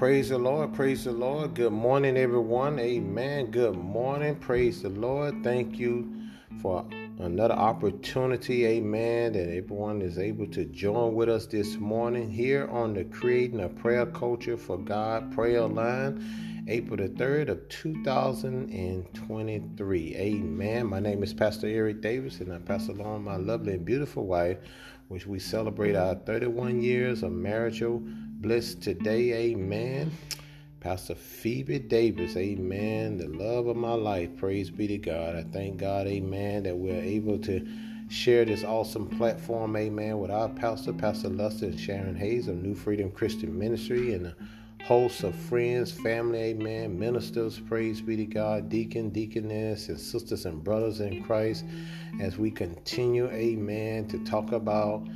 Praise the Lord. Praise the Lord. Good morning, everyone. Amen. Good morning. Praise the Lord. Thank you for another opportunity. Amen. That everyone is able to join with us this morning here on the Creating a Prayer Culture for God prayer line, April the 3rd of 2023. Amen. My name is Pastor Eric Davis, and I pass along my lovely and beautiful wife, which we celebrate our 31 years of marital bliss today. Amen. Pastor Phoebe Davis, amen. The love of my life, praise be to God. I thank God, amen, that we're able to share this awesome platform, amen, with our pastor, Pastor Lester and Sharon Hayes of New Freedom Christian Ministry and a host of friends, family, amen, ministers, praise be to God, deacon, deaconess, and sisters and brothers in Christ as we continue, amen, to talk about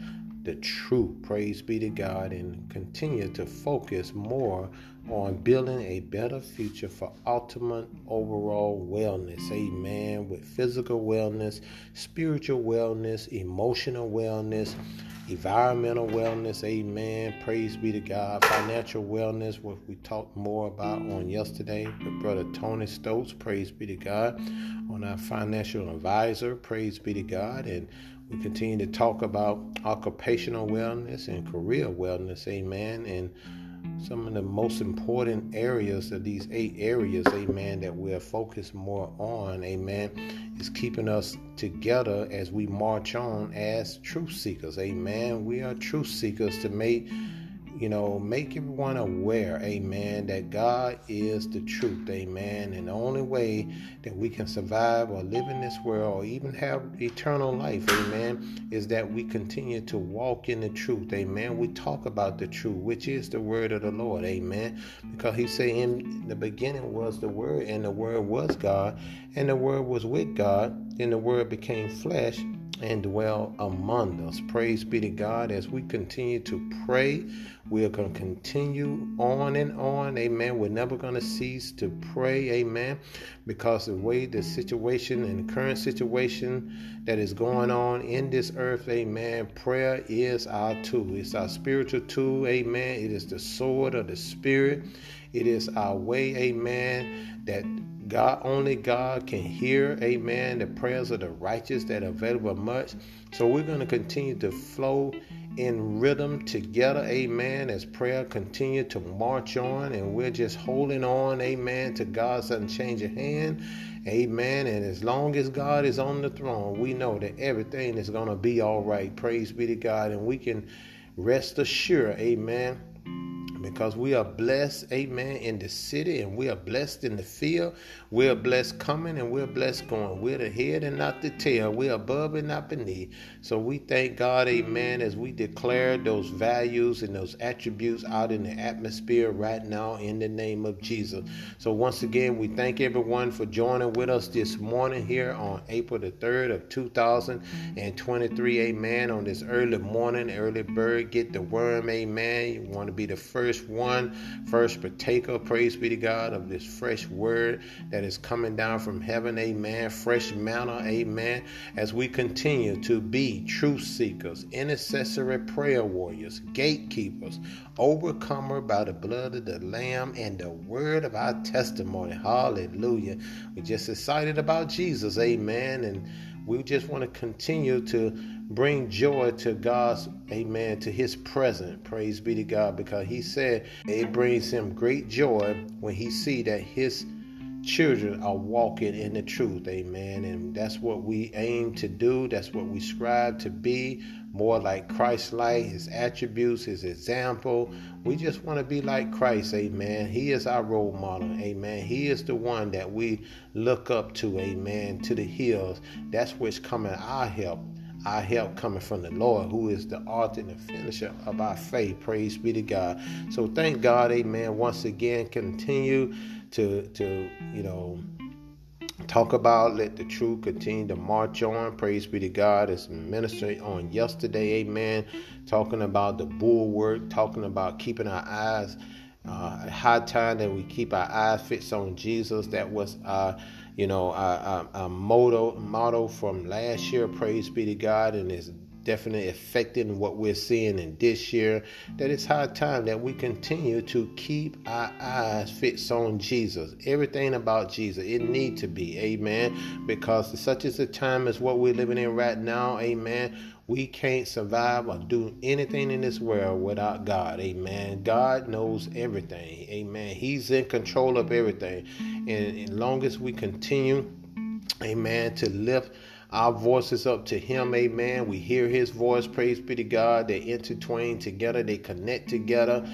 the truth. Praise be to God and continue to focus more on building a better future for ultimate overall wellness. Amen. With physical wellness, spiritual wellness, emotional wellness, environmental wellness. Amen. Praise be to God. Financial wellness, what we talked more about on yesterday with Brother Tony Stokes. Praise be to God. On our financial advisor. Praise be to God. And we continue to talk about occupational wellness and career wellness, amen. And some of the most important areas of these eight areas, amen, that we're focused more on, amen, is keeping us together as we march on as truth seekers, amen. We are truth seekers to make you know, make everyone aware, amen, that God is the truth, amen. And the only way that we can survive or live in this world or even have eternal life, amen, is that we continue to walk in the truth, amen. We talk about the truth, which is the word of the Lord, amen. Because he said in the beginning was the word, and the word was God, and the word was with God, and the word became flesh and dwell among us. Praise be to God as we continue to pray. We are going to continue on and on. Amen. We're never going to cease to pray. Amen. Because the way the situation and the current situation that is going on in this earth, amen. Prayer is our tool. It's our spiritual tool. Amen. It is the sword of the spirit. It is our way, amen, that God only God can hear, amen, the prayers of the righteous that are available much. So we're going to continue to flow in rhythm together, amen, as prayer continue to march on and we're just holding on, amen, to God's unchanging hand. Amen. And as long as God is on the throne, we know that everything is going to be all right. Praise be to God. And we can rest assured, amen because we are blessed, amen, in the city and we are blessed in the field. We are blessed coming and we're blessed going. We're the head and not the tail. We're above and not beneath. So we thank God, amen, as we declare those values and those attributes out in the atmosphere right now in the name of Jesus. So once again, we thank everyone for joining with us this morning here on April the 3rd of 2023, amen, on this early morning, early bird, get the worm, amen. You want to be the first one, first partaker, praise be to God, of this fresh word that is coming down from heaven, amen. Fresh manna, amen. As we continue to be truth seekers, intercessory prayer warriors, gatekeepers, overcomer by the blood of the Lamb and the word of our testimony. Hallelujah. We're just excited about Jesus, amen. And we just want to continue to bring joy to God's, amen, to his presence. Praise be to God, because he said it brings him great joy when he see that his children are walking in the truth. Amen. And that's what we aim to do. That's what we strive to be. More like Christ like, his attributes, his example. We just want to be like Christ. Amen. He is our role model. Amen. He is the one that we look up to. Amen. To the hills. That's what's coming our help our help coming from the Lord, who is the author and the finisher of our faith. Praise be to God. So thank God, amen. Once again, continue to to you know talk about let the truth continue to march on praise be to god as ministering on yesterday amen talking about the bulwark talking about keeping our eyes uh, high time that we keep our eyes fixed on jesus that was uh, you know our motto motto from last year praise be to god and it's definitely affecting what we're seeing in this year. That it's high time that we continue to keep our eyes fixed on Jesus. Everything about Jesus, it need to be, amen. Because such is the time as what we're living in right now, amen. We can't survive or do anything in this world without God. Amen. God knows everything. Amen. He's in control of everything. And as long as we continue, amen, to lift our voices up to him amen we hear his voice praise be to god they intertwine together they connect together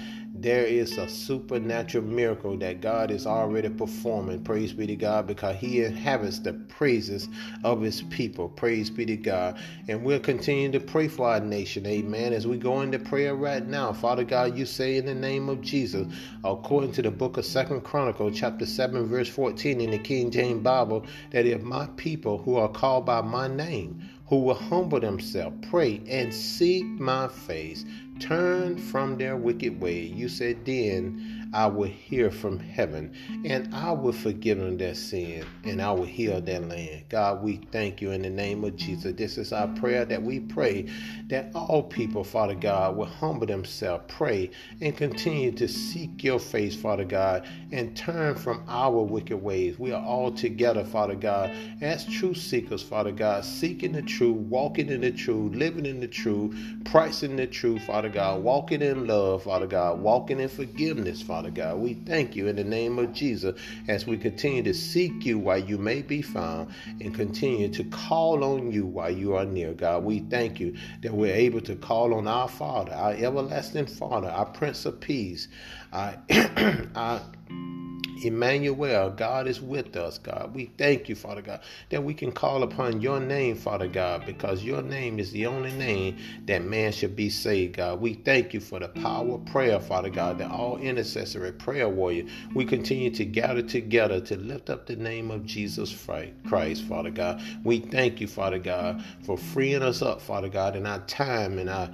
there is a supernatural miracle that God is already performing. Praise be to God, because He inhabits the praises of His people. Praise be to God. And we'll continue to pray for our nation. Amen. As we go into prayer right now, Father God, you say in the name of Jesus, according to the book of Second Chronicle, chapter 7, verse 14 in the King James Bible, that if my people who are called by my name, who will humble themselves, pray, and seek my face, turn from their wicked way. You said, Then I will hear from heaven and I will forgive them their sin and I will heal their land. God, we thank you in the name of Jesus. This is our prayer that we pray that all people, Father God, will humble themselves, pray, and continue to seek your face, Father God, and turn from our wicked ways. We are all together, Father God, as true seekers, Father God, seeking the truth, walking in the truth, living in the truth, pricing the truth, Father God, walking in love, Father God, walking in forgiveness, Father. Father God. We thank you in the name of Jesus as we continue to seek you while you may be found and continue to call on you while you are near, God. We thank you that we're able to call on our Father, our everlasting Father, our Prince of Peace, our, our Emmanuel, God is with us, God. We thank you, Father God, that we can call upon your name, Father God, because your name is the only name that man should be saved, God. We thank you for the power of prayer, Father God, that all intercessory prayer warrior, we continue to gather together to lift up the name of Jesus Christ, Father God. We thank you, Father God, for freeing us up, Father God, in our time and our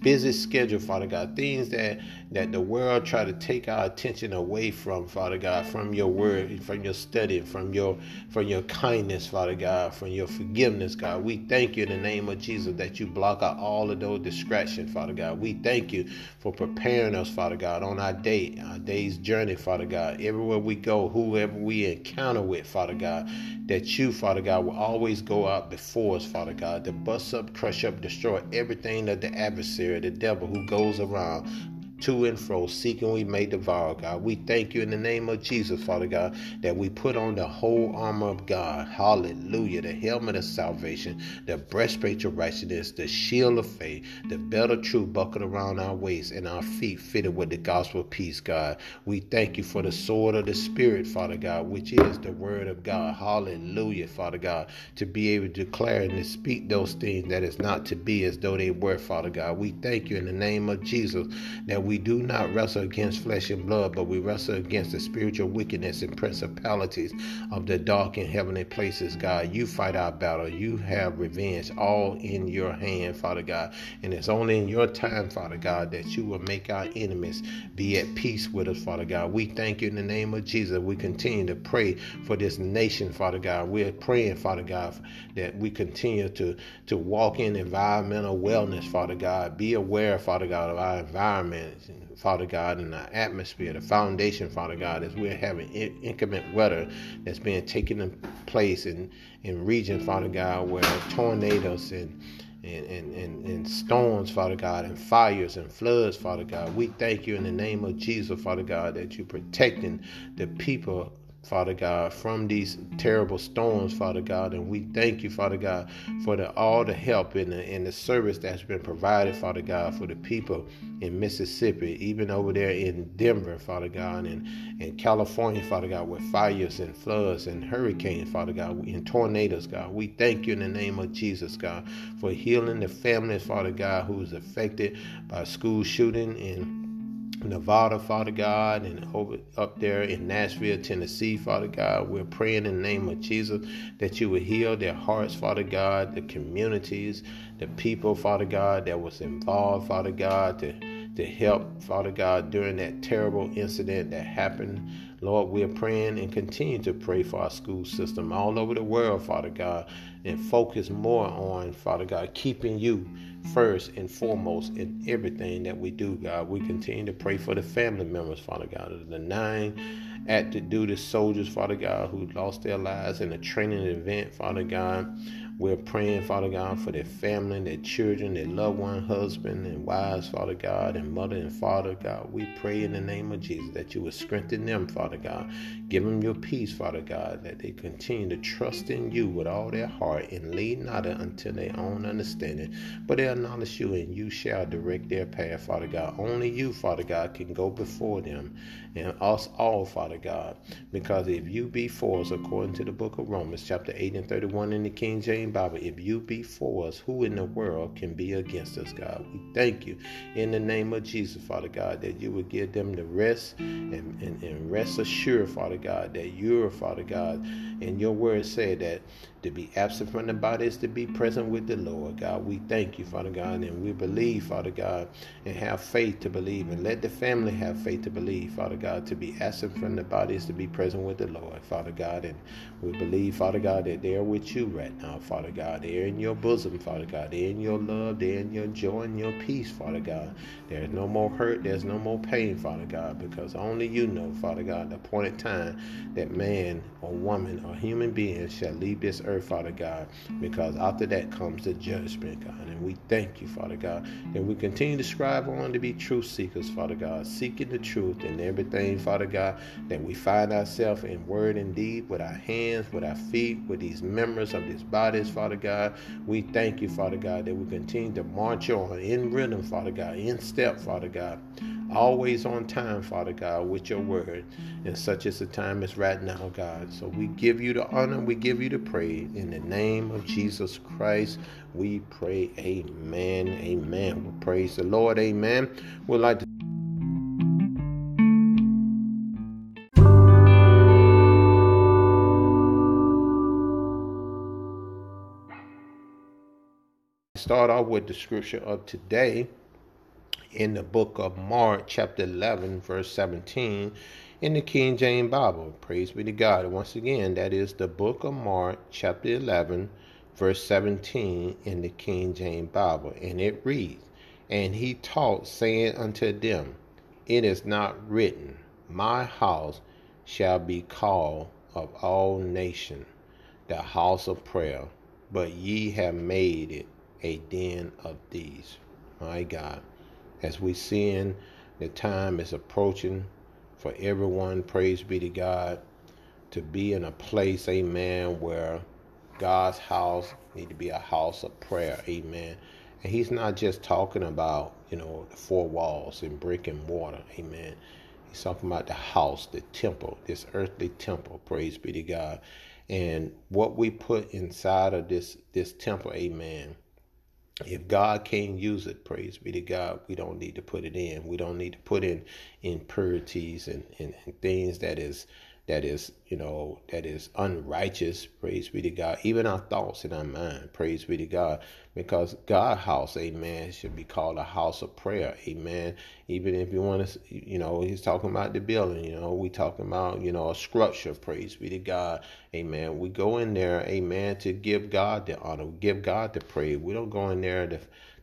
busy schedule, Father God, things that that the world try to take our attention away from, Father God, from your word, from your study, from your from your kindness, Father God, from your forgiveness, God. We thank you in the name of Jesus that you block out all of those distractions, Father God. We thank you for preparing us, Father God, on our day, our day's journey, Father God. Everywhere we go, whoever we encounter with, Father God, that you, Father God, will always go out before us, Father God, to bust up, crush up, destroy everything that the adversary, the devil who goes around to and fro, seeking we may devour, God. We thank you in the name of Jesus, Father God, that we put on the whole armor of God. Hallelujah. The helmet of salvation, the breastplate of righteousness, the shield of faith, the belt of truth buckled around our waist, and our feet fitted with the gospel of peace, God. We thank you for the sword of the Spirit, Father God, which is the word of God. Hallelujah, Father God, to be able to declare and to speak those things that is not to be as though they were, Father God. We thank you in the name of Jesus that we do not wrestle against flesh and blood, but we wrestle against the spiritual wickedness and principalities of the dark and heavenly places, God. You fight our battle. You have revenge all in your hand, Father God. And it's only in your time, Father God, that you will make our enemies be at peace with us, Father God. We thank you in the name of Jesus. We continue to pray for this nation, Father God. We're praying, Father God, that we continue to, to walk in environmental wellness, Father God. Be aware, Father God, of our environment Father God, in the atmosphere, the foundation, Father God, as we're having inclement weather that's being taken place in, in region, Father God, where tornadoes and and, and, and, and storms, Father God, and fires and floods, Father God. We thank you in the name of Jesus, Father God, that you're protecting the people Father God, from these terrible storms, Father God. And we thank you, Father God, for the, all the help and the, and the service that's been provided, Father God, for the people in Mississippi, even over there in Denver, Father God, and in California, Father God, with fires and floods and hurricanes, Father God, and tornadoes, God. We thank you in the name of Jesus, God, for healing the families, Father God, who's affected by school shooting and Nevada, Father God, and over up there in Nashville, Tennessee, Father God. We're praying in the name of Jesus that you would heal their hearts, Father God, the communities, the people, Father God, that was involved, Father God, to, to help, Father God, during that terrible incident that happened Lord, we're praying and continue to pray for our school system all over the world, Father God, and focus more on, Father God, keeping you first and foremost in everything that we do, God. We continue to pray for the family members, Father God, the nine active duty soldiers, Father God, who lost their lives in a training event, Father God. We're praying, Father God, for their family, their children, their loved one, husband and wives, Father God, and mother and father, God. We pray in the name of Jesus that you would strengthen them, Father God. Give them your peace, Father God, that they continue to trust in you with all their heart and lead not unto their own understanding, but they acknowledge you and you shall direct their path, Father God. Only you, Father God, can go before them and us all, Father God, because if you be for us, according to the book of Romans, chapter 8 and 31 in the King James Bible, if you be for us, who in the world can be against us, God? We thank you in the name of Jesus, Father God, that you would give them the rest and, and, and rest assured, Father God, that you're, Father God, and your word said that to be absent from the body is to be present with the Lord, God. We thank you, Father God, and we believe, Father God, and have faith to believe, and let the family have faith to believe, Father God, to be absent from the body is to be present with the Lord, Father God, and we believe, Father God, that they're with you right now, Father God. They're in your bosom, Father God. They're in your love, they're in your joy and your peace, Father God. There's no more hurt, there's no more pain, Father God, because only you know, Father God, the appointed time that man or woman or human being shall leave this earth, Father God, because after that comes the judgment, God. And we thank you, Father God. And we continue to strive on to be truth seekers, Father God, seeking the truth in everything, Father God, that we find ourselves in word and deed with our hands, with our feet, with these members of these bodies, Father God. We thank you, Father God, that we continue to march on in rhythm, Father God, in step, Father God always on time, Father God, with your word. And such as the time is right now, God. So we give you the honor, we give you the praise. In the name of Jesus Christ, we pray, Amen. Amen. We praise the Lord, Amen. We'd like to start off with the scripture of today in the book of Mark, chapter 11, verse 17, in the King James Bible. Praise be to God. Once again, that is the book of Mark, chapter 11, verse 17, in the King James Bible. And it reads, And he taught, saying unto them, It is not written, My house shall be called of all nations the house of prayer, but ye have made it a den of thieves. My God as we seeing the time is approaching for everyone, praise be to God, to be in a place, amen, where God's house need to be a house of prayer, amen. And he's not just talking about, you know, the four walls and brick and mortar, amen. He's talking about the house, the temple, this earthly temple, praise be to God. And what we put inside of this this temple, amen if God can't use it, praise be to God, we don't need to put it in. We don't need to put in impurities and, and, and things that is that is, you know, that is unrighteous, praise be to God. Even our thoughts in our mind, praise be to God. Because God house, amen, should be called a house of prayer, amen. Even if you want to, you know, he's talking about the building, you know, we talking about, you know, a structure, praise be to God, amen. We go in there, amen, to give God the honor, give God the praise. We don't go in there to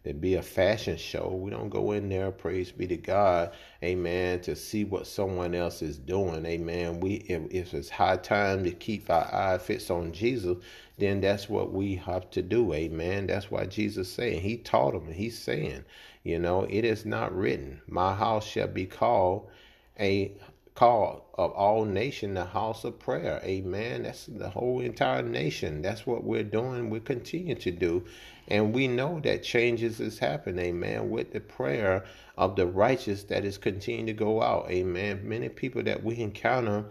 to be a fashion show. We don't go in there, praise be to God, amen, to see what someone else is doing, amen. We if, if it's high time to keep our eye fixed on Jesus, then that's what we have to do, amen. That's why Jesus saying, he taught them, he's saying, you know, it is not written, my house shall be called a call of all nation the house of prayer amen that's the whole entire nation that's what we're doing we continue to do and we know that changes is happening amen with the prayer of the righteous that is continuing to go out amen many people that we encounter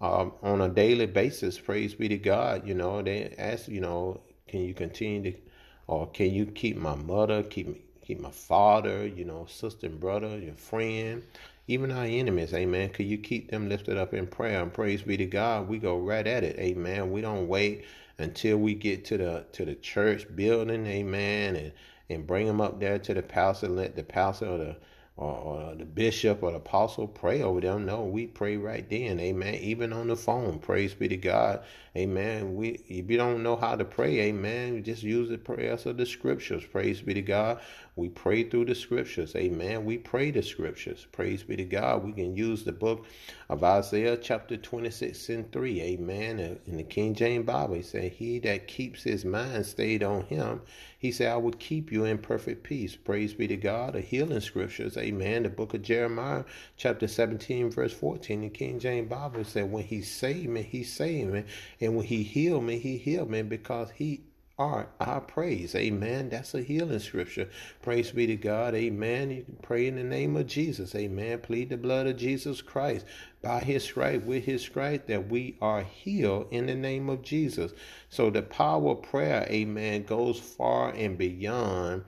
um, on a daily basis praise be to god you know they ask you know can you continue to or can you keep my mother keep me, keep my father you know sister and brother your friend even our enemies, amen. Could you keep them lifted up in prayer and praise be to God? We go right at it, amen. We don't wait until we get to the to the church building, amen, and and bring them up there to the pastor let the pastor or the or, or the bishop or the apostle pray over them. No, we pray right then. Amen. Even on the phone. Praise be to God. Amen. We if you don't know how to pray, amen, just use the prayers of the scriptures. Praise be to God. We pray through the scriptures. Amen. We pray the scriptures. Praise be to God. We can use the book of Isaiah chapter 26 and 3. Amen. In the King James Bible, he said, He that keeps his mind stayed on him, he said, I will keep you in perfect peace. Praise be to God. The healing scriptures. Amen. The book of Jeremiah chapter 17, verse 14. The King James Bible said, When he saved me, he saved me. And when he healed me, he healed me because he are our praise. Amen. That's a healing scripture. Praise be to God. Amen. You pray in the name of Jesus. Amen. Plead the blood of Jesus Christ. By his stripe, with his stripe, that we are healed in the name of Jesus. So the power of prayer, amen, goes far and beyond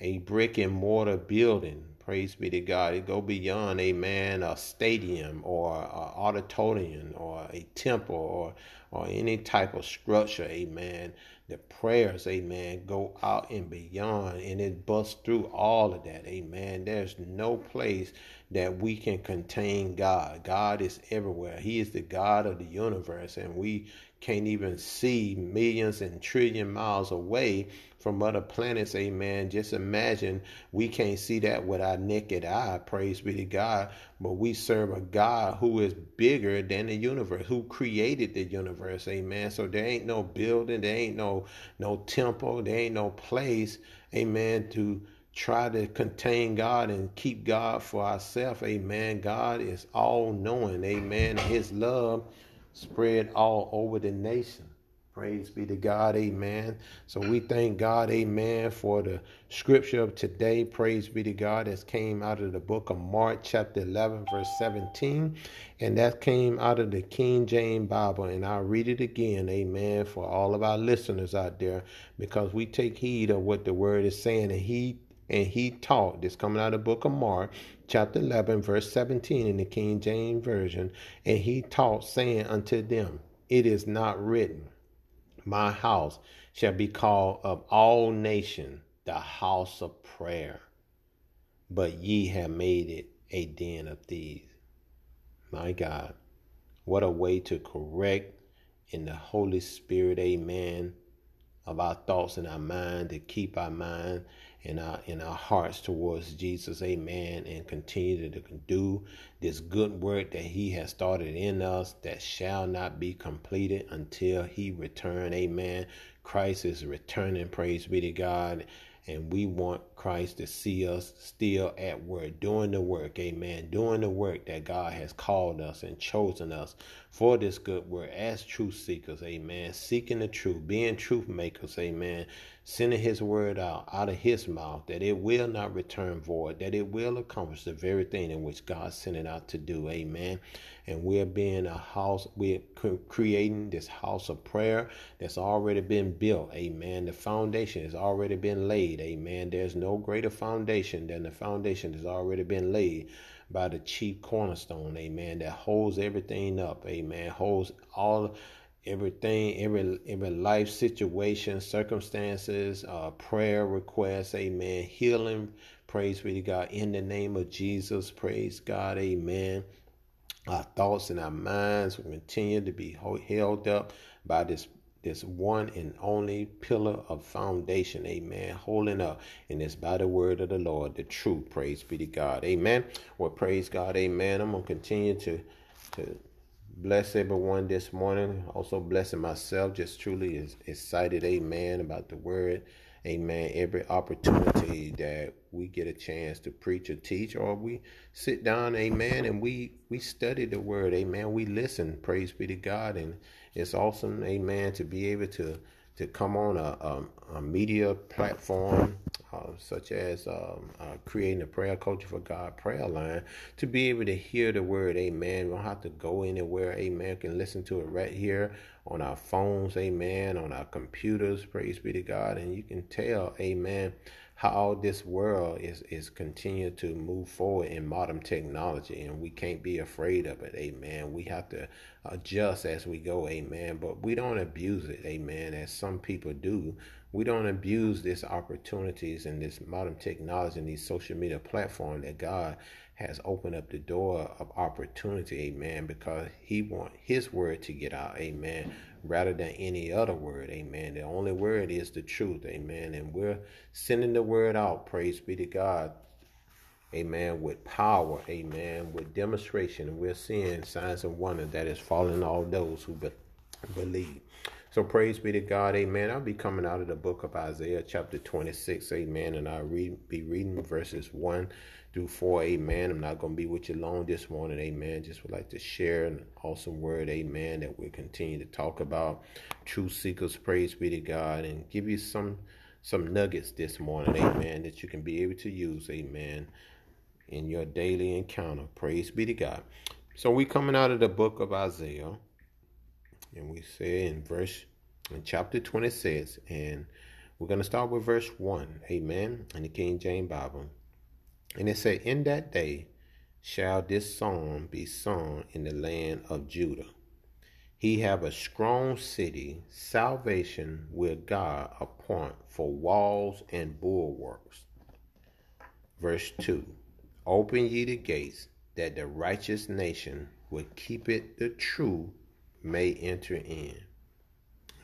a brick and mortar building. Praise be to God. It go beyond, amen, a stadium or an auditorium or a temple or or any type of structure, amen. The prayers, amen, go out and beyond and it busts through all of that, amen. There's no place that we can contain God. God is everywhere. He is the God of the universe, and we can't even see millions and trillion miles away from other planets, amen. Just imagine we can't see that with our naked eye, praise be to God. But we serve a God who is bigger than the universe, who created the universe, amen. So there ain't no building, there ain't no no temple, there ain't no place, amen, to try to contain God and keep God for ourselves. Amen. God is all knowing. Amen. His love spread all over the nation. Praise be to God. Amen. So we thank God, amen, for the scripture of today. Praise be to God that came out of the book of Mark, chapter 11, verse 17. And that came out of the King James Bible. And I'll read it again, amen, for all of our listeners out there, because we take heed of what the word is saying. And he and he taught. This coming out of the book of mark chapter 11 verse 17 in the king james version. And he taught saying unto them it is not written my house shall be called of all nations the house of prayer but ye have made it a den of thieves. My god what a way to correct in the holy spirit amen of our thoughts and our mind to keep our mind in our in our hearts towards Jesus, amen, and continue to do this good work that he has started in us that shall not be completed until he return, amen. Christ is returning, praise be to God. And we want Christ to see us still at work, doing the work, amen, doing the work that God has called us and chosen us for this good work as truth seekers, amen, seeking the truth, being truth makers, amen, sending his word out out of his mouth that it will not return void, that it will accomplish the very thing in which God sent it out to do. Amen. And we're being a house, we're creating this house of prayer that's already been built. Amen. The foundation has already been laid. Amen. There's no greater foundation than the foundation that's already been laid by the chief cornerstone. Amen. That holds everything up. Amen. Holds all everything, every every life situation, circumstances, uh, prayer requests, amen. Healing, praise be to God. In the name of Jesus, praise God, amen. Our thoughts and our minds will continue to be held up by this this one and only pillar of foundation, amen, holding up, and it's by the word of the Lord, the truth, praise be to God, amen. Well, praise God, amen. I'm gonna continue to to bless everyone this morning. Also blessing myself. Just truly is excited, amen, about the word. Amen. Every opportunity that we get a chance to preach or teach, or we sit down, amen, and we we study the word, amen. We listen. Praise be to God. And it's awesome, amen, to be able to to come on a, a, a media platform uh, such as um, uh, creating a prayer culture for God prayer line to be able to hear the word, amen. We don't have to go anywhere, amen. Can listen to it right here on our phones, amen, on our computers, praise be to God. And you can tell, amen, how this world is is continuing to move forward in modern technology and we can't be afraid of it amen we have to adjust as we go amen but we don't abuse it amen as some people do we don't abuse these opportunities and this modern technology and these social media platform that God has opened up the door of opportunity, amen, because he want his word to get out, amen, rather than any other word, amen. The only word is the truth, amen. And we're sending the word out, praise be to God, amen, with power, amen, with demonstration. We're seeing signs of wonder that is following all those who be- believe. So praise be to God, amen. I'll be coming out of the book of Isaiah, chapter 26, amen. And I'll read, be reading verses 1 through 4, amen. I'm not going to be with you long this morning, amen. Just would like to share an awesome word, amen, that we'll continue to talk about. True seekers, praise be to God, and give you some some nuggets this morning, amen, that you can be able to use, amen, in your daily encounter. Praise be to God. So we coming out of the book of Isaiah. And we say in verse in chapter 26, and we're going to start with verse 1. Amen. In the King James Bible. And it said, In that day shall this song be sung in the land of Judah. He have a strong city, salvation will God appoint for walls and bulwarks. Verse 2 Open ye the gates, that the righteous nation will keep it the true may enter in.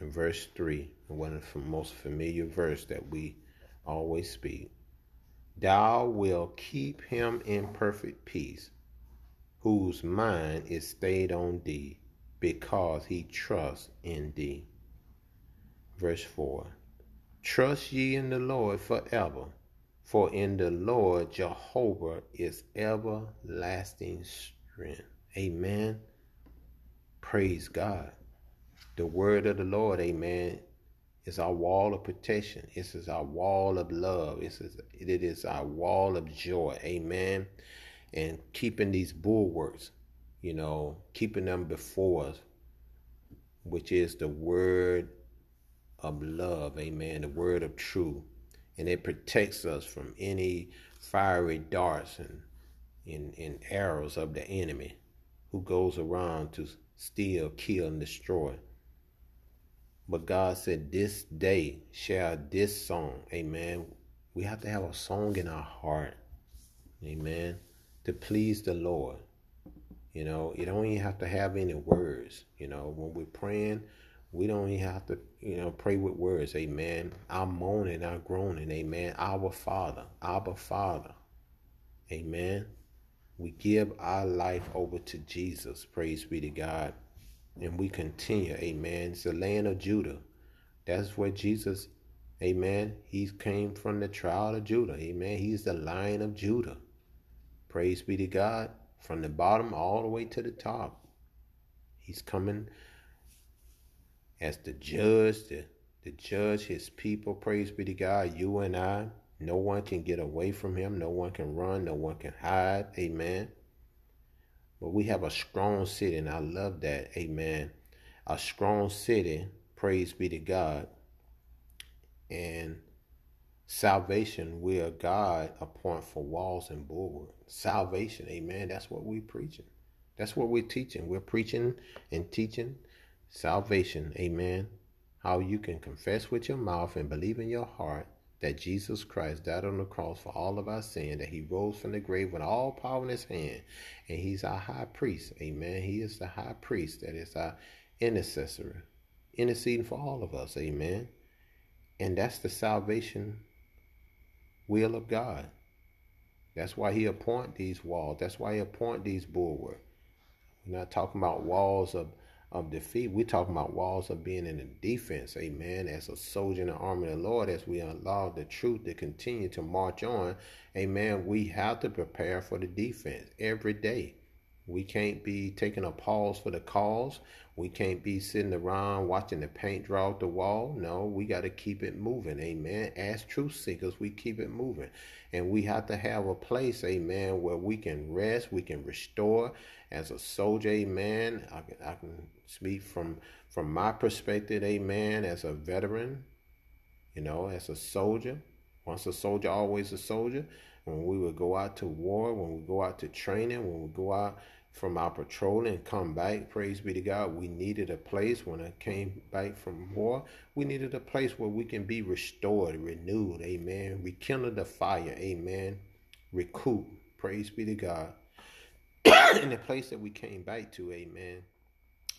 In verse 3, one of the most familiar verse that we always speak. Thou will keep him in perfect peace, whose mind is stayed on thee, because he trusts in thee. Verse 4 Trust ye in the Lord forever, for in the Lord Jehovah is everlasting strength. Amen. Praise God. The word of the Lord, amen, is our wall of protection. It is our wall of love. It is, it is our wall of joy, amen. And keeping these bulwarks, you know, keeping them before us, which is the word of love, amen, the word of truth. And it protects us from any fiery darts and, and, and arrows of the enemy who goes around to steal, kill, and destroy. But God said, This day shall this song, amen. We have to have a song in our heart, amen, to please the Lord. You know, you don't even have to have any words. You know, when we're praying, we don't even have to, you know, pray with words, amen. Our moaning, our groaning, amen. Our Father, our Father, amen. We give our life over to Jesus. Praise be to God. And we continue. Amen. It's the land of Judah. That's where Jesus, amen, he came from the trial of Judah. Amen. He's the lion of Judah. Praise be to God. From the bottom all the way to the top. He's coming as the judge, the, the judge his people. Praise be to God. You and I. No one can get away from him. No one can run. No one can hide. Amen. But we have a strong city, and I love that. Amen. A strong city. Praise be to God. And salvation will God appoint for walls and bulwarks. Salvation. Amen. That's what we're preaching. That's what we're teaching. We're preaching and teaching salvation. Amen. How you can confess with your mouth and believe in your heart that Jesus Christ died on the cross for all of our sin, that he rose from the grave with all power in his hand, and he's our high priest. Amen. He is the high priest, that is our intercessor, interceding for all of us. Amen. And that's the salvation will of God. That's why he appoint these walls. That's why he appoint these bulwarks. We're not talking about walls of of defeat. We're talking about walls of being in the defense, amen. As a soldier in the army of the Lord, as we allow the truth to continue to march on, amen, we have to prepare for the defense every day. We can't be taking a pause for the cause. We can't be sitting around watching the paint draw off the wall. No, we got to keep it moving. Amen. As truth seekers, we keep it moving. And we have to have a place, amen, where we can rest, we can restore. As a soldier, amen, I can, I can speak from, from my perspective, amen, as a veteran, you know, as a soldier. Once a soldier, always a soldier. When we would go out to war, when we go out to training, when we go out from our patrol and come back. Praise be to God. We needed a place when I came back from war. We needed a place where we can be restored, renewed. Amen. Rekindle the fire. Amen. Recoup. Praise be to God. in the place that we came back to. Amen.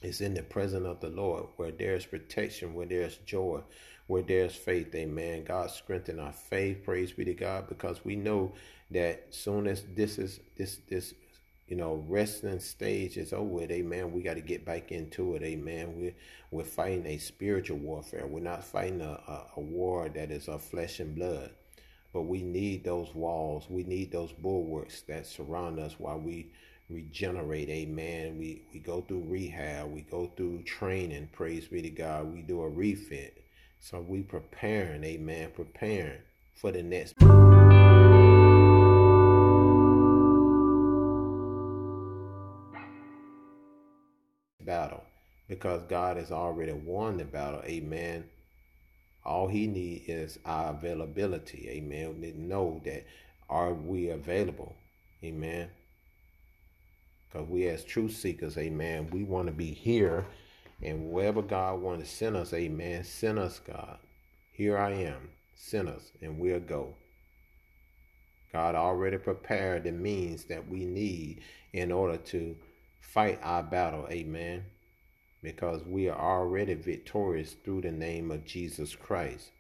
Is in the presence of the Lord, where there's protection, where there's joy, where there's faith. Amen. God strengthen our faith. Praise be to God, because we know that soon as this is this this you know, wrestling stage is over with, amen. We got to get back into it, amen. We're, we're fighting a spiritual warfare. We're not fighting a, a, a war that is of flesh and blood. But we need those walls. We need those bulwarks that surround us while we regenerate, amen. We, we go through rehab. We go through training, praise be to God. We do a refit. So we preparing, amen, preparing for the next. Battle because God has already won the battle. Amen. All he needs is our availability. Amen. We need to know that are we available? Amen. Because we as truth seekers, amen, we want to be here. And wherever God wants to send us, amen, send us, God. Here I am. Send us, and we'll go. God already prepared the means that we need in order to fight our battle. Amen. Because we are already victorious through the name of Jesus Christ.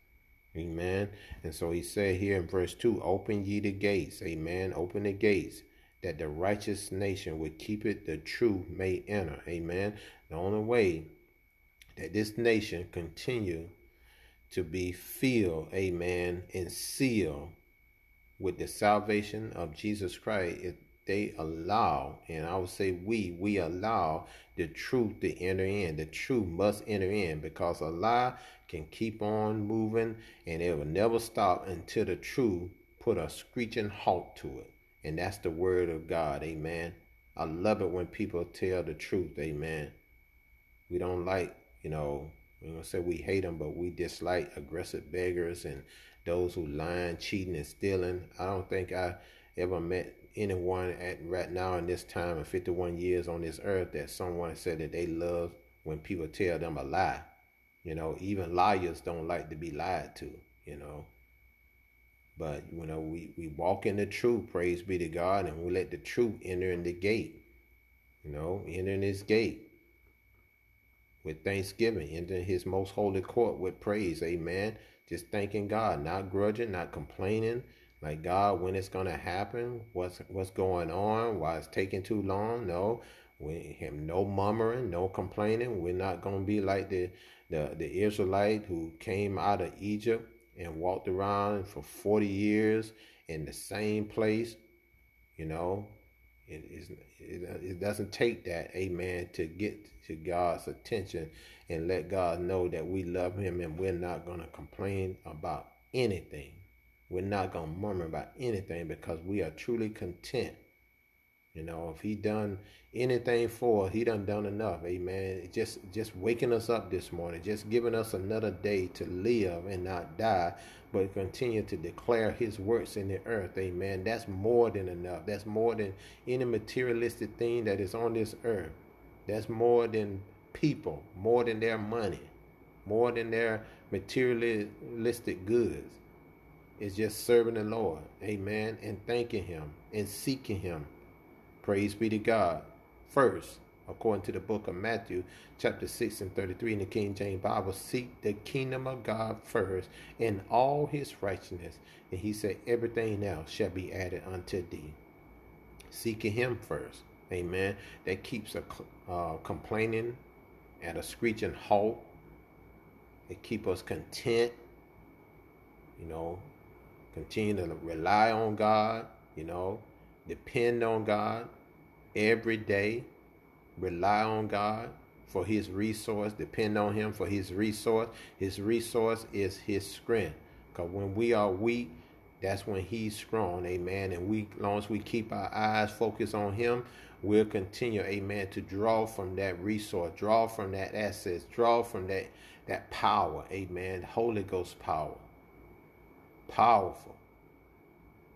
Amen. And so he said here in verse 2 Open ye the gates. Amen. Open the gates that the righteous nation would keep it, the true may enter. Amen. The only way that this nation continue to be filled, amen, and sealed with the salvation of Jesus Christ is they allow, and I would say we, we allow the truth to enter in. The truth must enter in because a lie can keep on moving and it will never stop until the truth put a screeching halt to it. And that's the word of God. Amen. I love it when people tell the truth. Amen. We don't like, you know, we don't say we hate them, but we dislike aggressive beggars and those who lying, cheating, and stealing. I don't think I ever met anyone at right now in this time of 51 years on this earth that someone said that they love when people tell them a lie. You know, even liars don't like to be lied to, you know. But, you know, we, we walk in the truth, praise be to God, and we let the truth enter in the gate. You know, enter in his gate with thanksgiving, enter his most holy court with praise. Amen. Just thanking God, not grudging, not complaining, like God, when it's gonna happen, what's what's going on, why it's taking too long. No, we have no murmuring, no complaining. We're not gonna be like the the, the Israelite who came out of Egypt and walked around for 40 years in the same place. You know, it, it, it doesn't take that, amen, to get to God's attention and let God know that we love Him and we're not to complain about anything. We're not going to murmur about anything because we are truly content. You know, if he done anything for us, he done done enough. Amen. Just just waking us up this morning, just giving us another day to live and not die, but continue to declare his works in the earth. Amen. That's more than enough. That's more than any materialistic thing that is on this earth. That's more than people, more than their money, more than their materialistic goods. It's just serving the Lord. Amen. And thanking Him and seeking Him. Praise be to God. First, according to the book of Matthew, chapter 6 and 33 in the King James Bible, seek the kingdom of God first and all his righteousness. And he said, everything else shall be added unto thee. Seeking him first. Amen. That keeps a uh, complaining at a screeching halt. It keep us content. You know, Continue to rely on God, you know, depend on God every day. Rely on God for his resource, depend on him for his resource. His resource is his strength. Because when we are weak, that's when he's strong, amen. And we long as we keep our eyes focused on him, we'll continue, amen, to draw from that resource, draw from that assets, draw from that that power, amen. Holy Ghost power powerful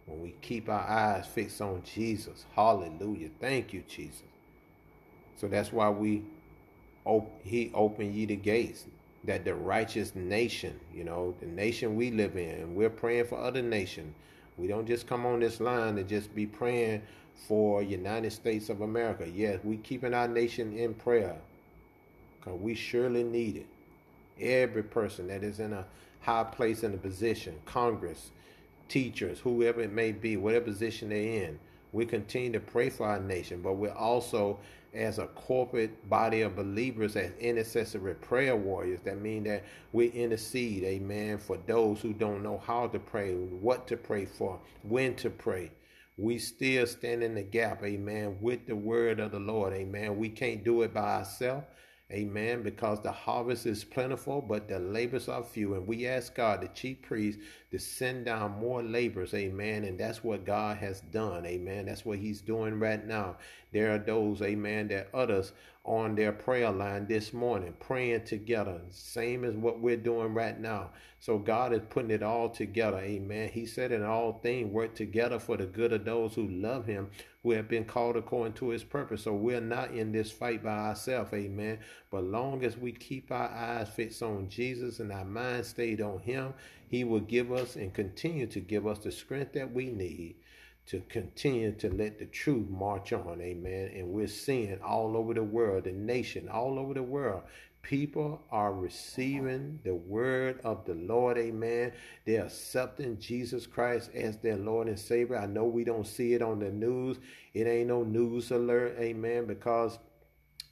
when we keep our eyes fixed on Jesus. Hallelujah. Thank you, Jesus. So that's why we op- he opened ye the gates that the righteous nation, you know, the nation we live in, we're praying for other nations. We don't just come on this line and just be praying for United States of America. Yes, we keeping our nation in prayer because we surely need it. Every person that is in a high place in a position, Congress, teachers, whoever it may be, whatever position they're in, we continue to pray for our nation, but we're also as a corporate body of believers as intercessory prayer warriors. That mean that we intercede, amen, for those who don't know how to pray, what to pray for, when to pray. We still stand in the gap, amen, with the word of the Lord, amen. We can't do it by ourselves. Amen. Because the harvest is plentiful, but the labors are few. And we ask God, the chief priest, to send down more labors. Amen. And that's what God has done. Amen. That's what He's doing right now. There are those, amen, that others on their prayer line this morning, praying together, same as what we're doing right now. So God is putting it all together. Amen. He said in all things work together for the good of those who love him, who have been called according to his purpose. So we're not in this fight by ourselves. Amen. But long as we keep our eyes fixed on Jesus and our mind stayed on him, he will give us and continue to give us the strength that we need to continue to let the truth march on, amen. And we're seeing all over the world, the nation, all over the world, people are receiving the word of the Lord, amen. They're accepting Jesus Christ as their Lord and Savior. I know we don't see it on the news, it ain't no news alert, amen, because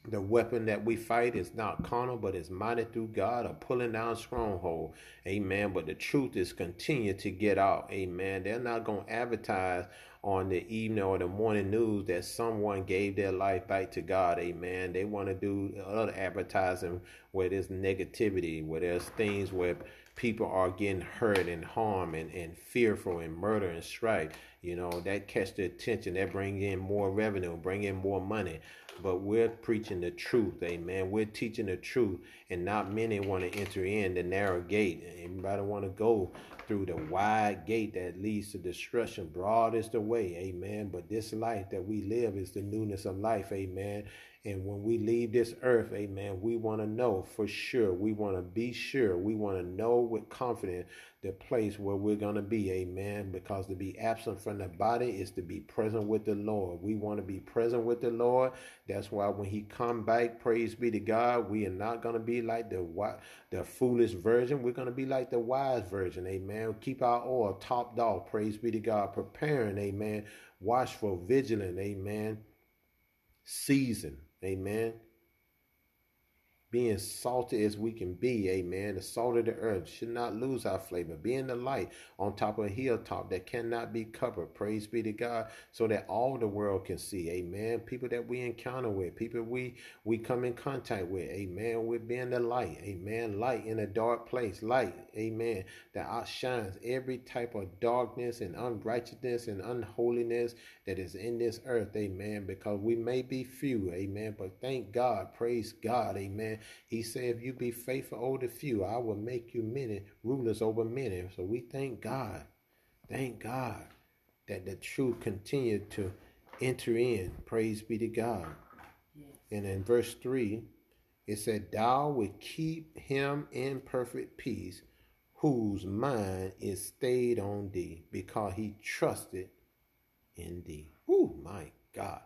the weapon that we fight is not carnal, but is mighty through God of pulling down stronghold. Amen. But the truth is continue to get out. Amen. They're not going to advertise on the evening or the morning news that someone gave their life back to God. Amen. They want to do other advertising where there's negativity, where there's things where people are getting hurt and harmed and, and fearful and murder and strife. You know, that catch the attention. That bring in more revenue, bring in more money but we're preaching the truth, amen. We're teaching the truth, and not many want to enter in the narrow gate. Everybody want to go through the wide gate that leads to destruction. Broad is the way, amen. But this life that we live is the newness of life, amen. And when we leave this earth, amen, we want to know for sure. We want to be sure. We want to know with confidence the place where we're going to be, amen. Because to be absent from the body is to be present with the Lord. We want to be present with the Lord. That's why when he come back, praise be to God, we are not going to be like the the foolish version. We're going to be like the wise version, amen. Keep our oil topped off, praise be to God, preparing, amen. Watchful, vigilant, amen. Season Amen. Being salty as we can be, amen. The salt of the earth should not lose our flavor. Being the light on top of a hilltop that cannot be covered. Praise be to God, so that all the world can see, amen. People that we encounter with, people we we come in contact with, amen. We're being the light, amen. Light in a dark place, light, amen. That outshines every type of darkness and unrighteousness and unholiness that is in this earth, amen. Because we may be few, amen. But thank God, praise God, amen he said, If you be faithful over the few, I will make you many rulers over many. So we thank God. Thank God that the truth continued to enter in. Praise be to God. Yes. And in verse 3, it said, Thou will keep him in perfect peace, whose mind is stayed on thee, because he trusted in thee. Oh my God.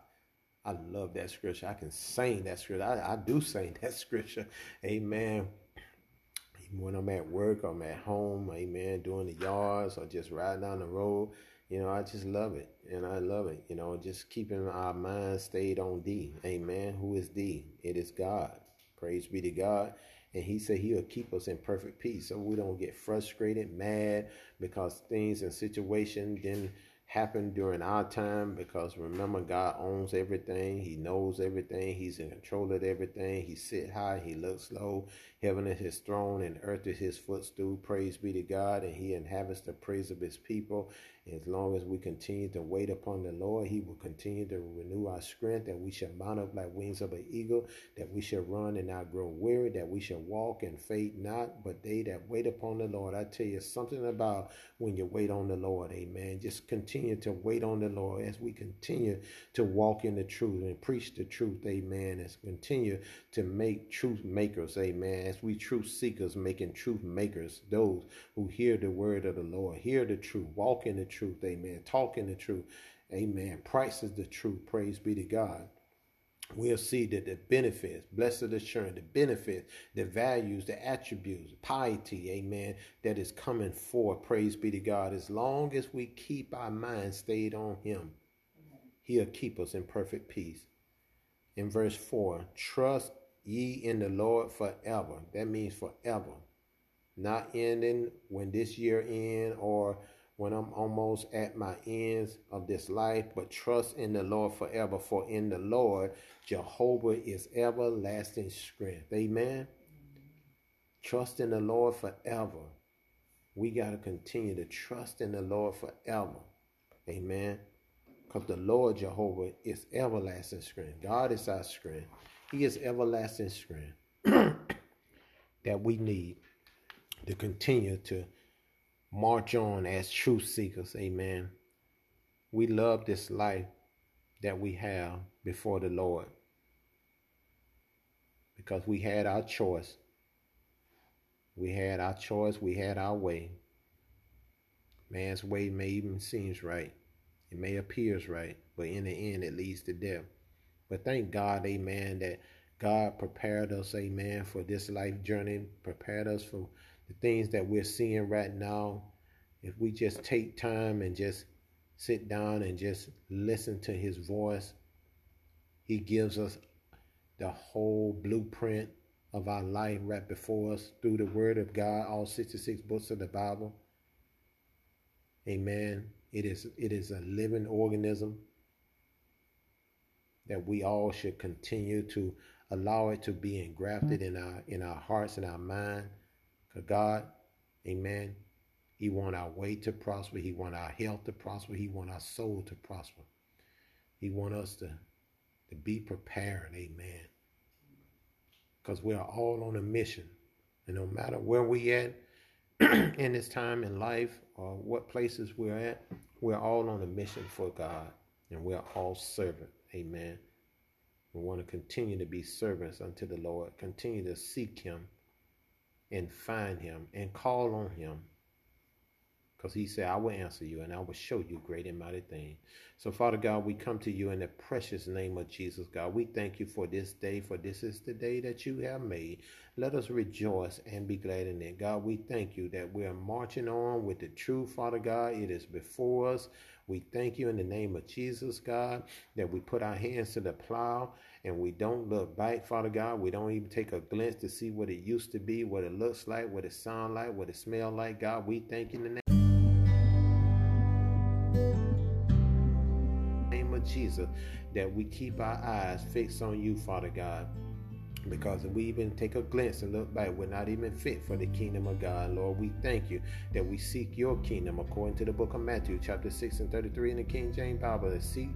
I love that scripture. I can sing that scripture. I, I do sing that scripture. Amen. Even when I'm at work, I'm at home, amen, doing the yards or just riding down the road. You know, I just love it. And I love it. You know, just keeping our mind stayed on D. Amen. Who is D? It is God. Praise be to God. And he said he'll keep us in perfect peace so we don't get frustrated, mad because things and situations then happen during our time because remember God owns everything. He knows everything. He's in control of everything. He sit high. He looks low. Heaven is his throne and earth is his footstool. Praise be to God. And he inhabits the praise of his people. As long as we continue to wait upon the Lord, He will continue to renew our strength, that we shall mount up like wings of an eagle, that we shall run and not grow weary, that we shall walk and faint not, but they that wait upon the Lord. I tell you something about when you wait on the Lord, amen. Just continue to wait on the Lord as we continue to walk in the truth and preach the truth, amen. As continue to make truth makers, amen. As we truth seekers, making truth makers, those who hear the word of the Lord, hear the truth, walk in the truth, amen. Talk in the truth, amen. Price is the truth, praise be to God we'll see that the benefits, blessed assurance, the benefits, the values, the attributes, piety, amen, that is coming forth. Praise be to God. As long as we keep our mind stayed on Him, He'll keep us in perfect peace. In verse 4, trust ye in the Lord forever. That means forever. Not ending when this year end or when I'm almost at my ends of this life, but trust in the Lord forever. For in the Lord, Jehovah is everlasting strength. Amen. Trust in the Lord forever. We got to continue to trust in the Lord forever. Amen. Because the Lord Jehovah is everlasting strength. God is our strength. He is everlasting strength that we need to continue to march on as truth seekers. Amen. We love this life that we have before the Lord because we had our choice. We had our choice. We had our way. Man's way may even seems right. It may appears right, but in the end, it leads to death. But thank God, amen, that God prepared us, amen, for this life journey, prepared us for the things that we're seeing right now, if we just take time and just sit down and just listen to his voice, he gives us the whole blueprint of our life right before us through the word of God, all 66 books of the Bible. Amen. It is it is a living organism that we all should continue to allow it to be engrafted mm-hmm. in our in our hearts and our mind God, amen, he want our way to prosper. He want our health to prosper. He want our soul to prosper. He want us to, to be prepared, amen. Because we are all on a mission. And no matter where we at in this time in life or what places we're at, we're all on a mission for God. And we're all servant. Amen. We want to continue to be servants unto the Lord. Continue to seek him and find him and call on him. Because he said, I will answer you and I will show you great and mighty things. So, Father God, we come to you in the precious name of Jesus, God. We thank you for this day, for this is the day that you have made. Let us rejoice and be glad in it. God, we thank you that we are marching on with the truth, Father God. It is before us. We thank you in the name of Jesus, God, that we put our hands to the plow and we don't look back, Father God. We don't even take a glance to see what it used to be, what it looks like, what it sounds like, what it smells like. God, we thank you in the name of Jesus that we keep our eyes fixed on you, Father God. Because if we even take a glance and look back, we're not even fit for the kingdom of God. Lord, we thank you that we seek your kingdom according to the book of Matthew, chapter 6 and 33 in the King James Bible. Seek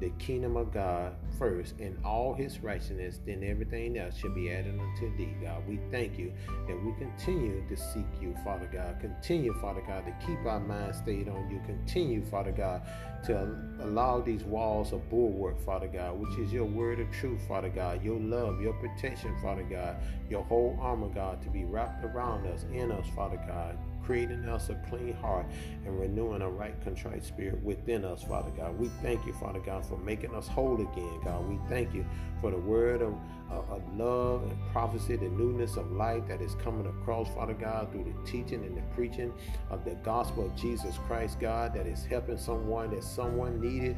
the kingdom of God first and all his righteousness, then everything else should be added unto thee, God. We thank you that we continue to seek you, Father God. Continue, Father God, to keep our mind stayed on you. Continue, Father God, to allow these walls of bulwark, Father God, which is your word of truth, Father God, your love, your protection, Father God, your whole armor, God, to be wrapped around us, in us, Father God creating us a clean heart and renewing a right contrite spirit within us, Father God. We thank you, Father God, for making us whole again, God. We thank you for the word of, of, of love and prophecy, the newness of life that is coming across, Father God, through the teaching and the preaching of the gospel of Jesus Christ, God, that is helping someone that someone needed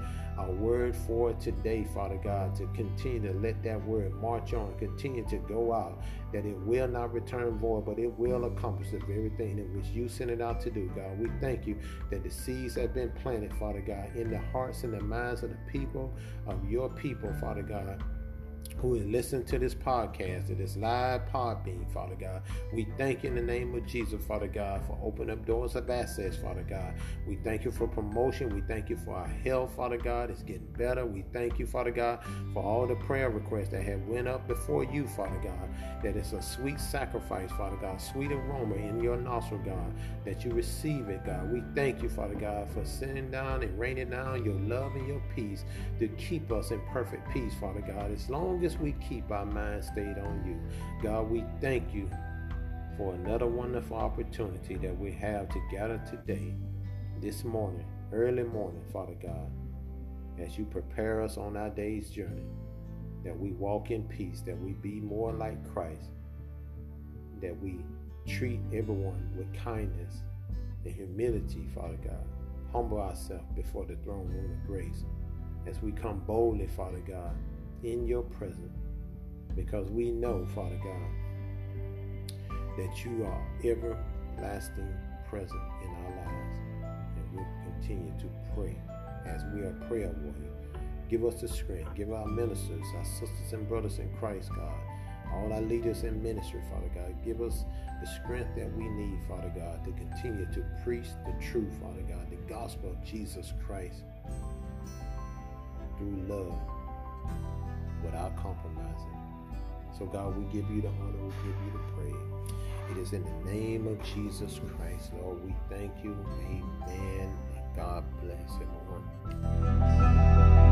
a word for today, Father God, to continue to let that word march on, continue to go out, that it will not return void, but it will accomplish the very thing in which you sent it out to do, God. We thank you that the seeds have been planted, Father God, in the hearts and the minds of the people, of your people, Father God who is listening to this podcast, to this live Podbean, Father God. We thank you in the name of Jesus, Father God, for opening up doors of access, Father God. We thank you for promotion. We thank you for our health, Father God. It's getting better. We thank you, Father God, for all the prayer requests that have went up before you, Father God. That it's a sweet sacrifice, Father God, sweet aroma in your nostril, God, that you receive it, God. We thank you, Father God, for sending down and raining down your love and your peace to keep us in perfect peace, Father God. As long as as we keep our mind stayed on you. God, we thank you for another wonderful opportunity that we have to gather today, this morning, early morning, Father God, as you prepare us on our day's journey, that we walk in peace, that we be more like Christ, that we treat everyone with kindness and humility, Father God. Humble ourselves before the throne room of grace as we come boldly, Father God, in your presence because we know, Father God, that you are everlasting present in our lives. And we'll continue to pray as we are prayer warriors. Give us the strength. Give our ministers, our sisters and brothers in Christ, God, all our leaders in ministry, Father God. Give us the strength that we need, Father God, to continue to preach the truth, Father God, the gospel of Jesus Christ through love without compromising. So, God, we give you the honor, we give you the praise. It is in the name of Jesus Christ, Lord, we thank you. Amen. God bless everyone.